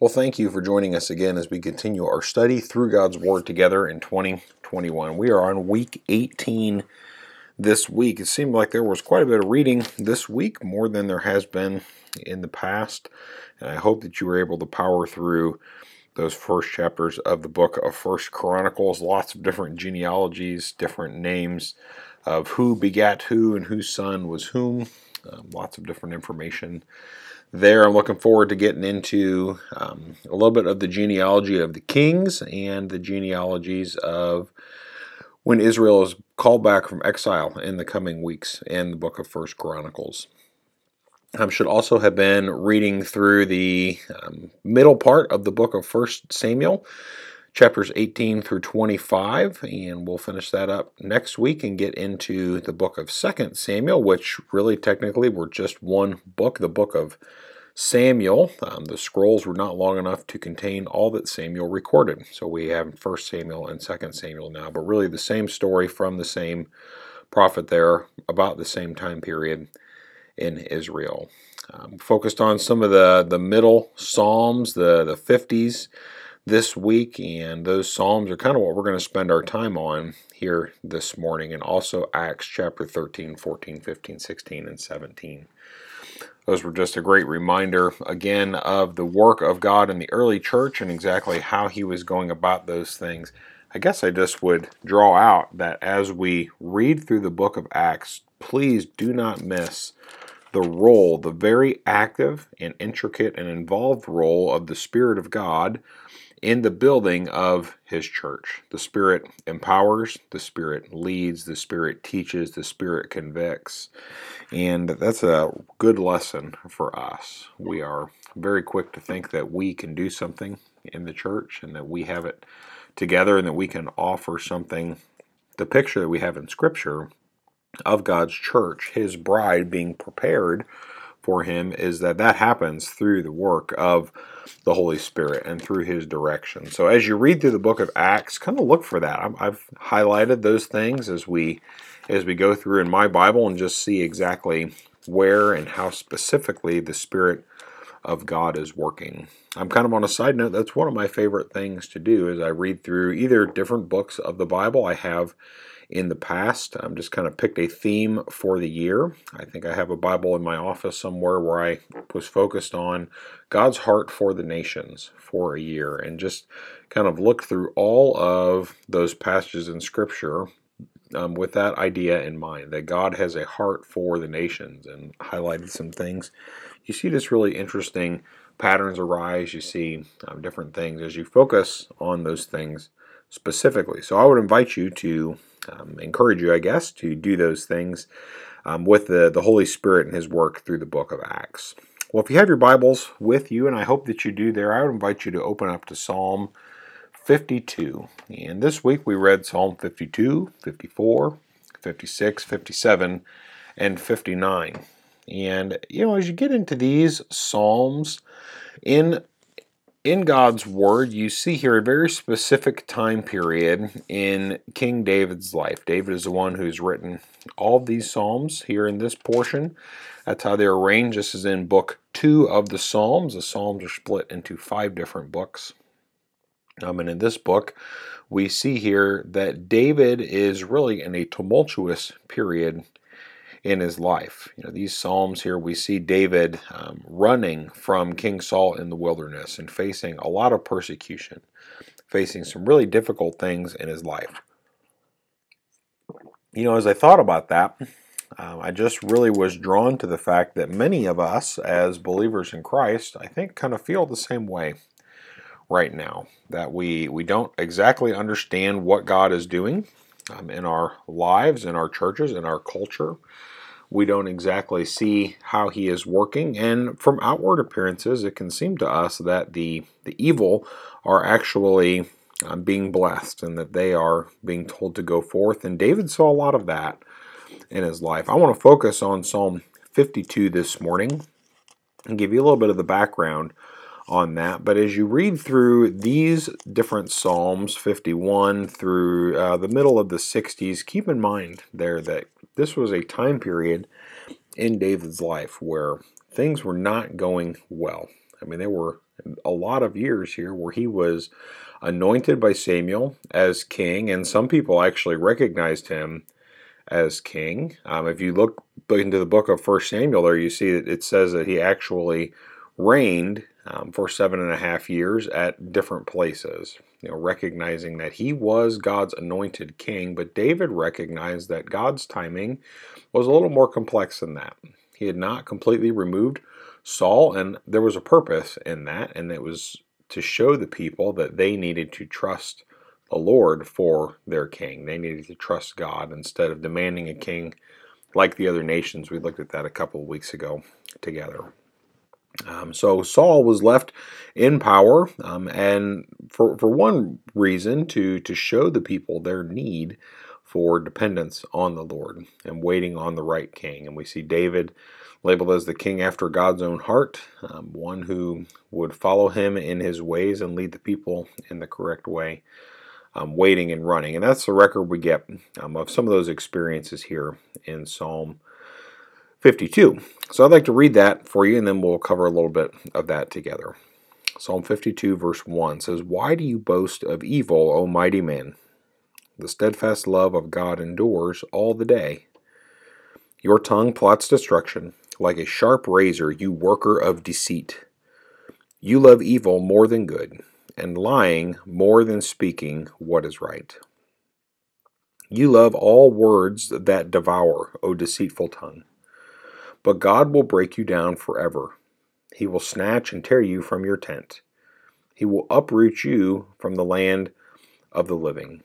Well, thank you for joining us again as we continue our study through God's Word together in 2021. We are on week 18 this week. It seemed like there was quite a bit of reading this week, more than there has been in the past. And I hope that you were able to power through those first chapters of the book of First Chronicles. Lots of different genealogies, different names of who begat who and whose son was whom. Um, lots of different information there. I'm looking forward to getting into um, a little bit of the genealogy of the kings and the genealogies of when Israel is called back from exile in the coming weeks in the book of First Chronicles. I should also have been reading through the um, middle part of the book of First Samuel, chapters 18 through 25, and we'll finish that up next week and get into the book of Second Samuel, which really technically were just one book, the book of Samuel. Um, the scrolls were not long enough to contain all that Samuel recorded. So we have First Samuel and Second Samuel now, but really the same story from the same prophet there about the same time period in Israel. Um, focused on some of the, the middle Psalms, the, the 50s this week, and those Psalms are kind of what we're going to spend our time on here this morning, and also Acts chapter 13, 14, 15, 16, and 17. Those were just a great reminder, again, of the work of God in the early church and exactly how He was going about those things. I guess I just would draw out that as we read through the book of Acts, please do not miss the role, the very active and intricate and involved role of the Spirit of God in the building of his church. The Spirit empowers, the Spirit leads, the Spirit teaches, the Spirit convicts. And that's a good lesson for us. We are very quick to think that we can do something in the church and that we have it together and that we can offer something. The picture that we have in Scripture of God's church, his bride being prepared for him is that that happens through the work of the Holy Spirit and through his direction. So as you read through the book of Acts, kind of look for that. I've highlighted those things as we as we go through in my Bible and just see exactly where and how specifically the Spirit of God is working. I'm kind of on a side note, that's one of my favorite things to do as I read through either different books of the Bible. I have in the past. I'm just kind of picked a theme for the year. I think I have a Bible in my office somewhere where I was focused on God's heart for the nations for a year and just kind of looked through all of those passages in Scripture um, with that idea in mind that God has a heart for the nations and highlighted some things. You see this really interesting patterns arise. You see um, different things as you focus on those things specifically. So I would invite you to um, encourage you, I guess, to do those things um, with the, the Holy Spirit and His work through the book of Acts. Well, if you have your Bibles with you, and I hope that you do there, I would invite you to open up to Psalm 52. And this week we read Psalm 52, 54, 56, 57, and 59. And, you know, as you get into these Psalms, in in God's Word, you see here a very specific time period in King David's life. David is the one who's written all these Psalms here in this portion. That's how they're arranged. This is in Book 2 of the Psalms. The Psalms are split into five different books. Um, and in this book, we see here that David is really in a tumultuous period in his life. You know, these psalms here we see David um, running from King Saul in the wilderness and facing a lot of persecution, facing some really difficult things in his life. You know, as I thought about that, um, I just really was drawn to the fact that many of us, as believers in Christ, I think kind of feel the same way right now. That we we don't exactly understand what God is doing um, in our lives, in our churches, in our culture we don't exactly see how he is working. And from outward appearances, it can seem to us that the, the evil are actually um, being blessed and that they are being told to go forth. And David saw a lot of that in his life. I want to focus on Psalm 52 this morning and give you a little bit of the background on that. But as you read through these different Psalms, 51 through uh, the middle of the 60s, keep in mind there that this was a time period in David's life where things were not going well. I mean, there were a lot of years here where he was anointed by Samuel as king, and some people actually recognized him as king. Um, if you look into the book of First Samuel, there you see that it says that he actually reigned um, for seven and a half years at different places. You know, recognizing that he was God's anointed king, but David recognized that God's timing was a little more complex than that. He had not completely removed Saul, and there was a purpose in that, and it was to show the people that they needed to trust the Lord for their king. They needed to trust God instead of demanding a king like the other nations. We looked at that a couple of weeks ago together. Um, so Saul was left in power, um, and for for one reason to to show the people their need for dependence on the Lord and waiting on the right king. And we see David labeled as the king after God's own heart, um, one who would follow him in his ways and lead the people in the correct way, um, waiting and running. And that's the record we get um, of some of those experiences here in Psalm 52. So I'd like to read that for you, and then we'll cover a little bit of that together. Psalm 52, verse 1 says, Why do you boast of evil, O mighty man? The steadfast love of God endures all the day. Your tongue plots destruction like a sharp razor, you worker of deceit. You love evil more than good, and lying more than speaking what is right. You love all words that devour, O deceitful tongue. But God will break you down forever. He will snatch and tear you from your tent. He will uproot you from the land of the living.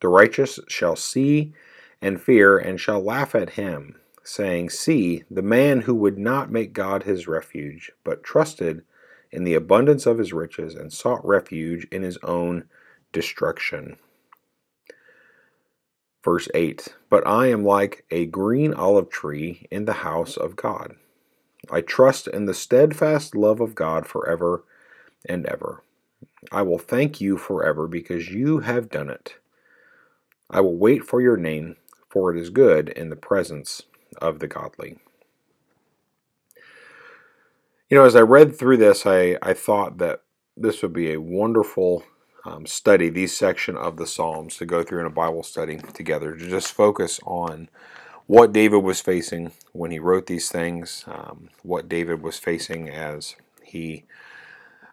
The righteous shall see and fear and shall laugh at him saying, See, the man who would not make God his refuge, but trusted in the abundance of his riches and sought refuge in his own destruction. Verse 8 But I am like a green olive tree in the house of God. I trust in the steadfast love of God forever and ever. I will thank you forever because you have done it. I will wait for your name, for it is good in the presence of the godly. You know, as I read through this, I, I thought that this would be a wonderful um, study, these section of the Psalms, to go through in a Bible study together, to just focus on what David was facing when he wrote these things, um, what David was facing as he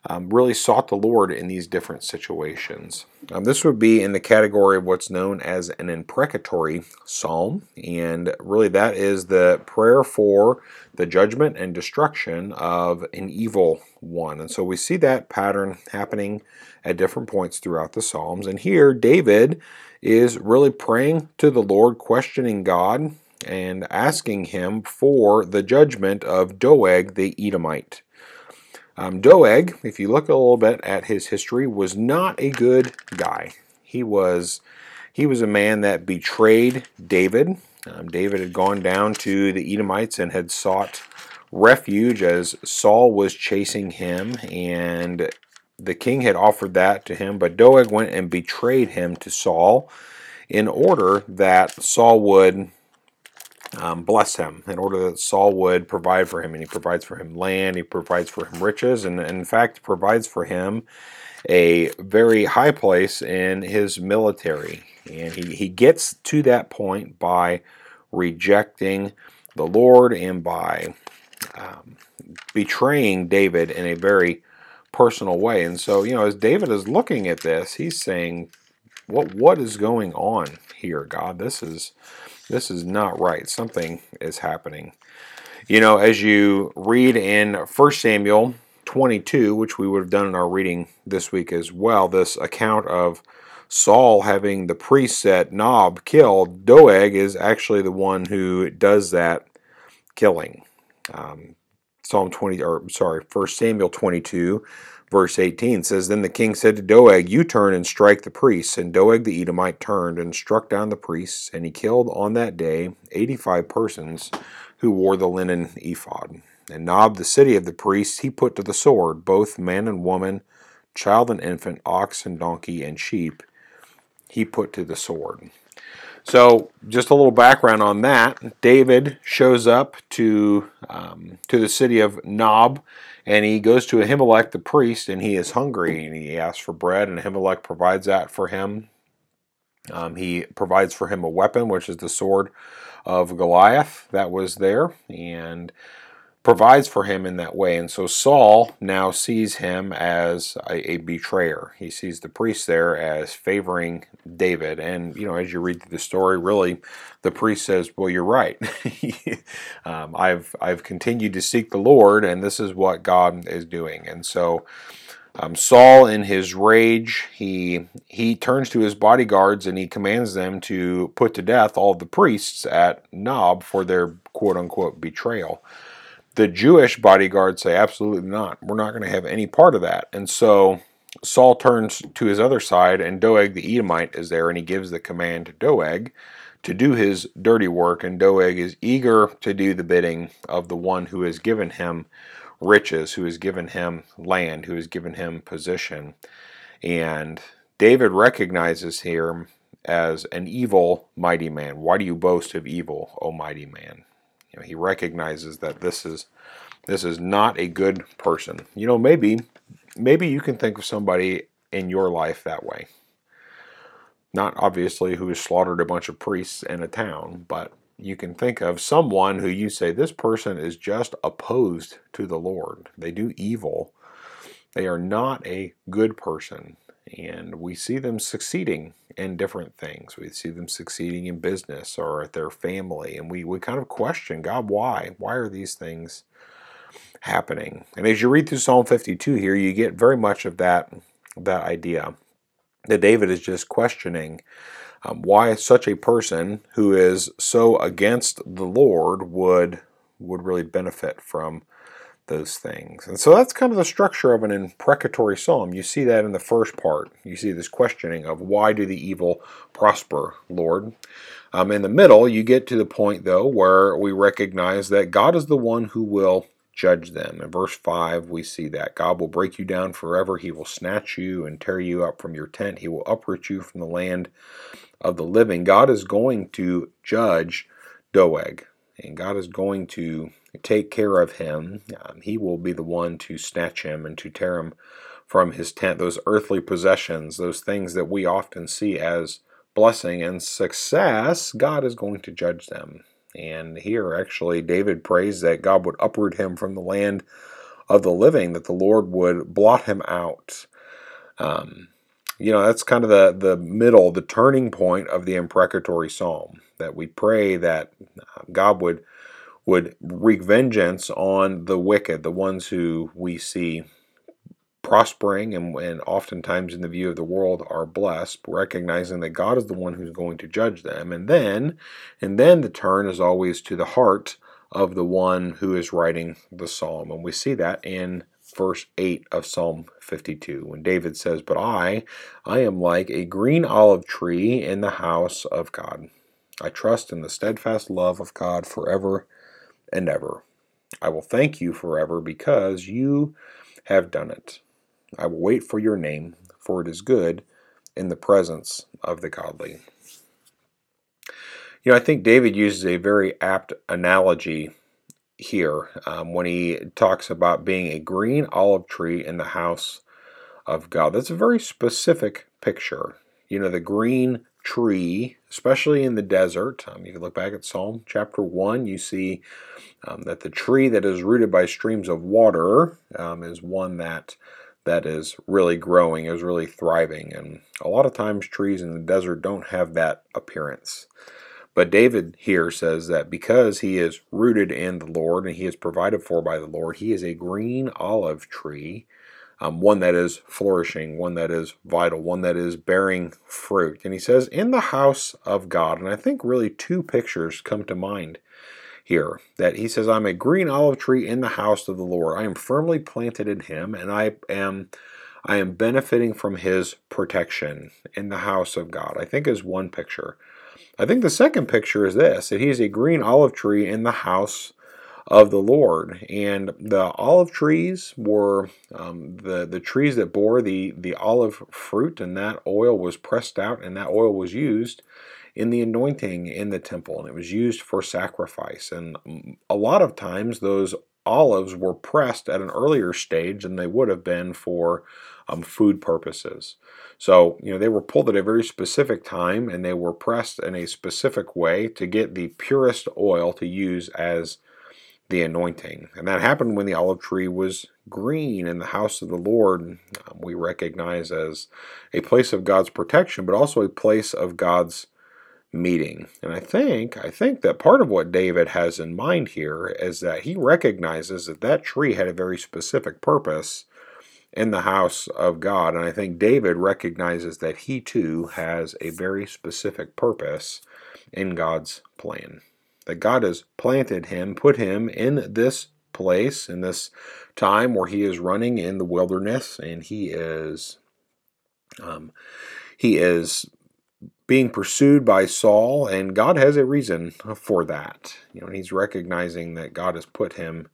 um, really sought the Lord in these different situations. Um, this would be in the category of what's known as an imprecatory psalm, and really that is the prayer for the judgment and destruction of an evil one. And so we see that pattern happening at different points throughout the Psalms. And here, David is really praying to the Lord, questioning God, and asking him for the judgment of Doeg the Edomite. Um, Doeg, if you look a little bit at his history, was not a good guy. He was he was a man that betrayed David. Um, David had gone down to the Edomites and had sought refuge as Saul was chasing him, and the king had offered that to him. But Doeg went and betrayed him to Saul in order that Saul would um, bless him in order that Saul would provide for him. And he provides for him land, he provides for him riches, and in fact, provides for him a very high place in his military. And he, he gets to that point by rejecting the Lord and by um, betraying David in a very personal way. And so, you know, as David is looking at this, he's saying, "What what is going on here, God? This is this is not right. Something is happening. You know, as you read in 1 Samuel 22, which we would have done in our reading this week as well, this account of Saul having the priest at Nob killed, Doeg is actually the one who does that killing. Um, Psalm 20, or sorry, 1 Samuel 22 Verse 18 says, Then the king said to Doeg, You turn and strike the priests. And Doeg the Edomite turned and struck down the priests, and he killed on that day 85 persons who wore the linen ephod. And Nob, the city of the priests, he put to the sword, both man and woman, child and infant, ox and donkey and sheep, he put to the sword. So, just a little background on that. David shows up to um, to the city of Nob, and he goes to Ahimelech the priest, and he is hungry, and he asks for bread, and Ahimelech provides that for him. Um, he provides for him a weapon, which is the sword of Goliath that was there, and provides for him in that way. And so Saul now sees him as a, a, betrayer. He sees the priest there as favoring David. And, you know, as you read the story, really, the priest says, Well, you're right. um, I've, I've continued to seek the Lord, and this is what God is doing. And so. Um, Saul, in his rage, he he turns to his bodyguards and he commands them to put to death all the priests at Nob for their quote unquote betrayal the Jewish bodyguards say, absolutely not. We're not going to have any part of that. And so Saul turns to his other side, and Doeg the Edomite is there, and he gives the command to Doeg to do his dirty work. And Doeg is eager to do the bidding of the one who has given him riches, who has given him land, who has given him position. And David recognizes him as an evil mighty man. Why do you boast of evil, O mighty man? You know, he recognizes that this is this is not a good person. You know, maybe maybe you can think of somebody in your life that way. Not obviously who has slaughtered a bunch of priests in a town, but you can think of someone who you say this person is just opposed to the Lord. They do evil. They are not a good person and we see them succeeding in different things. We see them succeeding in business or at their family, and we, we kind of question God, why? Why are these things happening? And as you read through Psalm 52 here, you get very much of that, that idea that David is just questioning um, why such a person who is so against the Lord would would really benefit from those things. And so that's kind of the structure of an imprecatory psalm. You see that in the first part. You see this questioning of why do the evil prosper, Lord? Um, in the middle, you get to the point, though, where we recognize that God is the one who will judge them. In verse 5, we see that God will break you down forever. He will snatch you and tear you up from your tent. He will uproot you from the land of the living. God is going to judge Doeg, and God is going to take care of him. Um, he will be the one to snatch him and to tear him from his tent. Those earthly possessions, those things that we often see as blessing and success, God is going to judge them. And here, actually, David prays that God would uproot him from the land of the living, that the Lord would blot him out. Um, you know, that's kind of the, the middle, the turning point of the imprecatory psalm, that we pray that God would would wreak vengeance on the wicked, the ones who we see prospering and, and oftentimes in the view of the world are blessed, recognizing that God is the one who's going to judge them. And then, and then the turn is always to the heart of the one who is writing the psalm. And we see that in verse 8 of Psalm 52 when David says, But I, I am like a green olive tree in the house of God. I trust in the steadfast love of God forever and ever. I will thank you forever because you have done it. I will wait for your name, for it is good in the presence of the godly. You know, I think David uses a very apt analogy here um, when he talks about being a green olive tree in the house of God. That's a very specific picture. You know, the green tree, especially in the desert. Um, you can look back at Psalm chapter 1, you see um, that the tree that is rooted by streams of water um, is one that that is really growing, is really thriving. And a lot of times trees in the desert don't have that appearance. But David here says that because he is rooted in the Lord and he is provided for by the Lord, he is a green olive tree um, one that is flourishing, one that is vital, one that is bearing fruit. And he says, in the house of God. And I think really two pictures come to mind here that he says, I'm a green olive tree in the house of the Lord. I am firmly planted in him, and I am. I am benefiting from his protection in the house of God. I think is one picture. I think the second picture is this that he is a green olive tree in the house of the Lord. And the olive trees were um, the, the trees that bore the, the olive fruit, and that oil was pressed out, and that oil was used in the anointing in the temple, and it was used for sacrifice. And a lot of times, those olives were pressed at an earlier stage than they would have been for um, food purposes. So, you know, they were pulled at a very specific time and they were pressed in a specific way to get the purest oil to use as the anointing. And that happened when the olive tree was green in the house of the Lord. Um, we recognize as a place of God's protection, but also a place of God's meeting. And I think I think that part of what David has in mind here is that he recognizes that that tree had a very specific purpose in the house of God. And I think David recognizes that he too has a very specific purpose in God's plan. That God has planted him, put him in this place, in this time where he is running in the wilderness and he is. Um, he is being pursued by Saul, and God has a reason for that. You know, he's recognizing that God has put him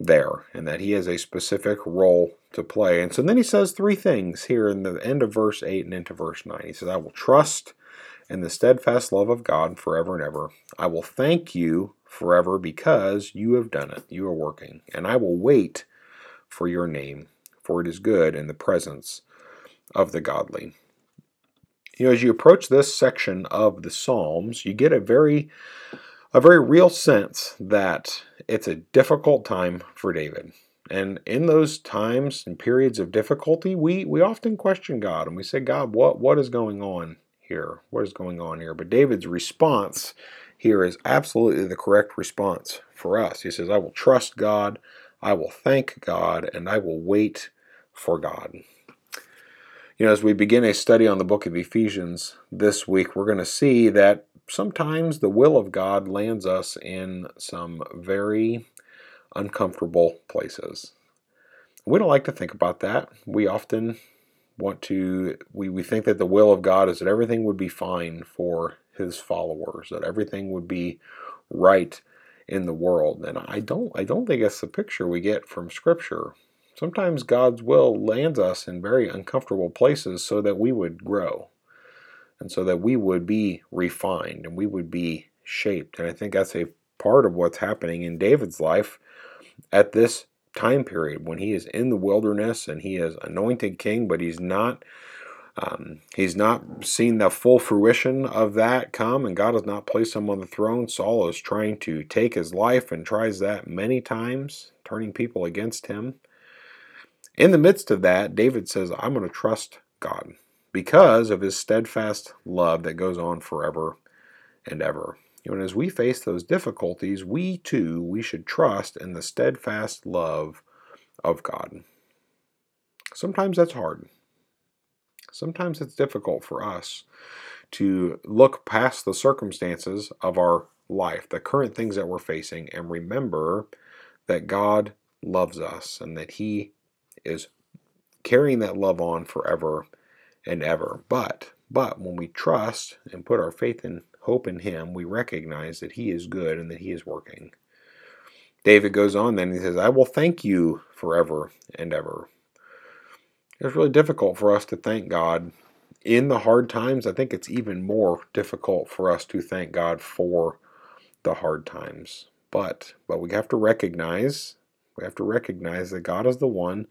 there and that he has a specific role to play. And so then he says three things here in the end of verse 8 and into verse 9. He says, I will trust in the steadfast love of God forever and ever. I will thank you forever because you have done it. You are working. And I will wait for your name, for it is good in the presence of the godly. You know, as you approach this section of the Psalms, you get a very a very real sense that it's a difficult time for David. And in those times and periods of difficulty, we, we often question God and we say, God, what, what is going on here? What is going on here? But David's response here is absolutely the correct response for us. He says, I will trust God, I will thank God, and I will wait for God. You know, as we begin a study on the book of Ephesians this week, we're going to see that sometimes the will of God lands us in some very uncomfortable places. We don't like to think about that. We often want to, we, we think that the will of God is that everything would be fine for his followers, that everything would be right in the world. And I don't I don't think that's the picture we get from scripture. Sometimes God's will lands us in very uncomfortable places so that we would grow and so that we would be refined and we would be shaped. And I think that's a part of what's happening in David's life at this time period when he is in the wilderness and he is anointed king, but he's not. Um, he's not seen the full fruition of that come, and God has not placed him on the throne. Saul is trying to take his life and tries that many times, turning people against him. In the midst of that, David says, I'm going to trust God because of his steadfast love that goes on forever and ever. And as we face those difficulties, we too, we should trust in the steadfast love of God. Sometimes that's hard. Sometimes it's difficult for us to look past the circumstances of our life, the current things that we're facing, and remember that God loves us and that He is carrying that love on forever and ever. But but when we trust and put our faith and hope in him, we recognize that he is good and that he is working. David goes on then he says, I will thank you forever and ever. It's really difficult for us to thank God in the hard times. I think it's even more difficult for us to thank God for the hard times. But but we have to recognize we have to recognize that God is the one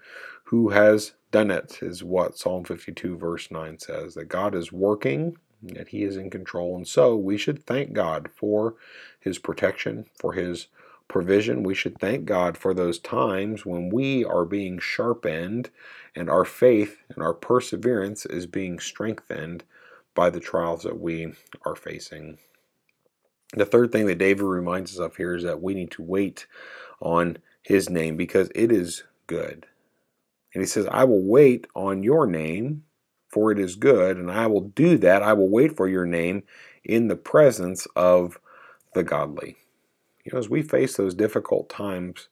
who has done it, is what Psalm 52, verse 9 says. That God is working, that He is in control. And so we should thank God for His protection, for His provision. We should thank God for those times when we are being sharpened and our faith and our perseverance is being strengthened by the trials that we are facing. The third thing that David reminds us of here is that we need to wait on his name because it is good. And he says, I will wait on your name, for it is good, and I will do that. I will wait for your name in the presence of the godly. You know, as we face those difficult times,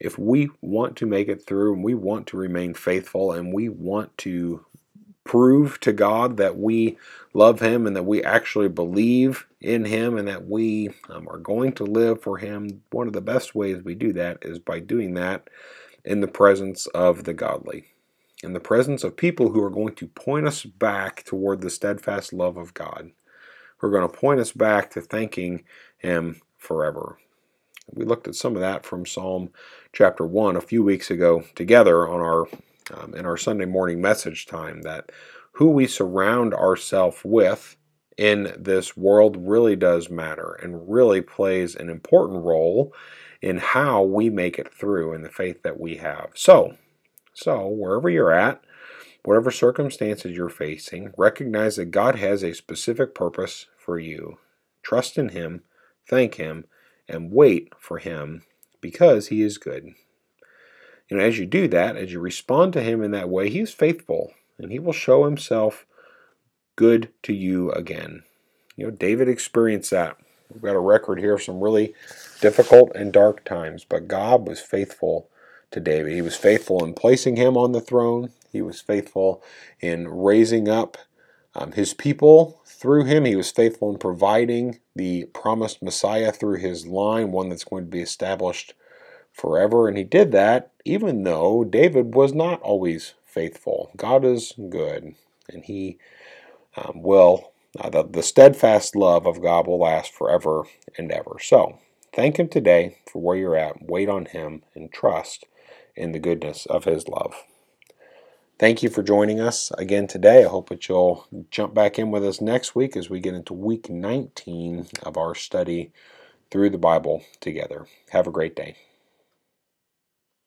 if we want to make it through and we want to remain faithful and we want to prove to God that we love Him and that we actually believe in Him and that we um, are going to live for Him, one of the best ways we do that is by doing that in the presence of the godly, in the presence of people who are going to point us back toward the steadfast love of God, who are going to point us back to thanking Him forever. We looked at some of that from Psalm chapter 1 a few weeks ago together on our um, in our Sunday morning message time that who we surround ourselves with in this world really does matter and really plays an important role in how we make it through in the faith that we have. So, so wherever you're at, whatever circumstances you're facing, recognize that God has a specific purpose for you. Trust in him, thank him, and wait for him because he is good. You know, as you do that, as you respond to him in that way, he is faithful and he will show himself good to you again. You know, David experienced that. We've got a record here of some really difficult and dark times, but God was faithful to David. He was faithful in placing him on the throne. He was faithful in raising up um, his people through him. He was faithful in providing the promised Messiah through his line, one that's going to be established forever. And he did that even though David was not always faithful. God is good, and he um, will, uh, the, the steadfast love of God will last forever and ever. So, thank him today for where you're at. Wait on him and trust in the goodness of his love. Thank you for joining us again today. I hope that you'll jump back in with us next week as we get into week 19 of our study through the Bible together. Have a great day.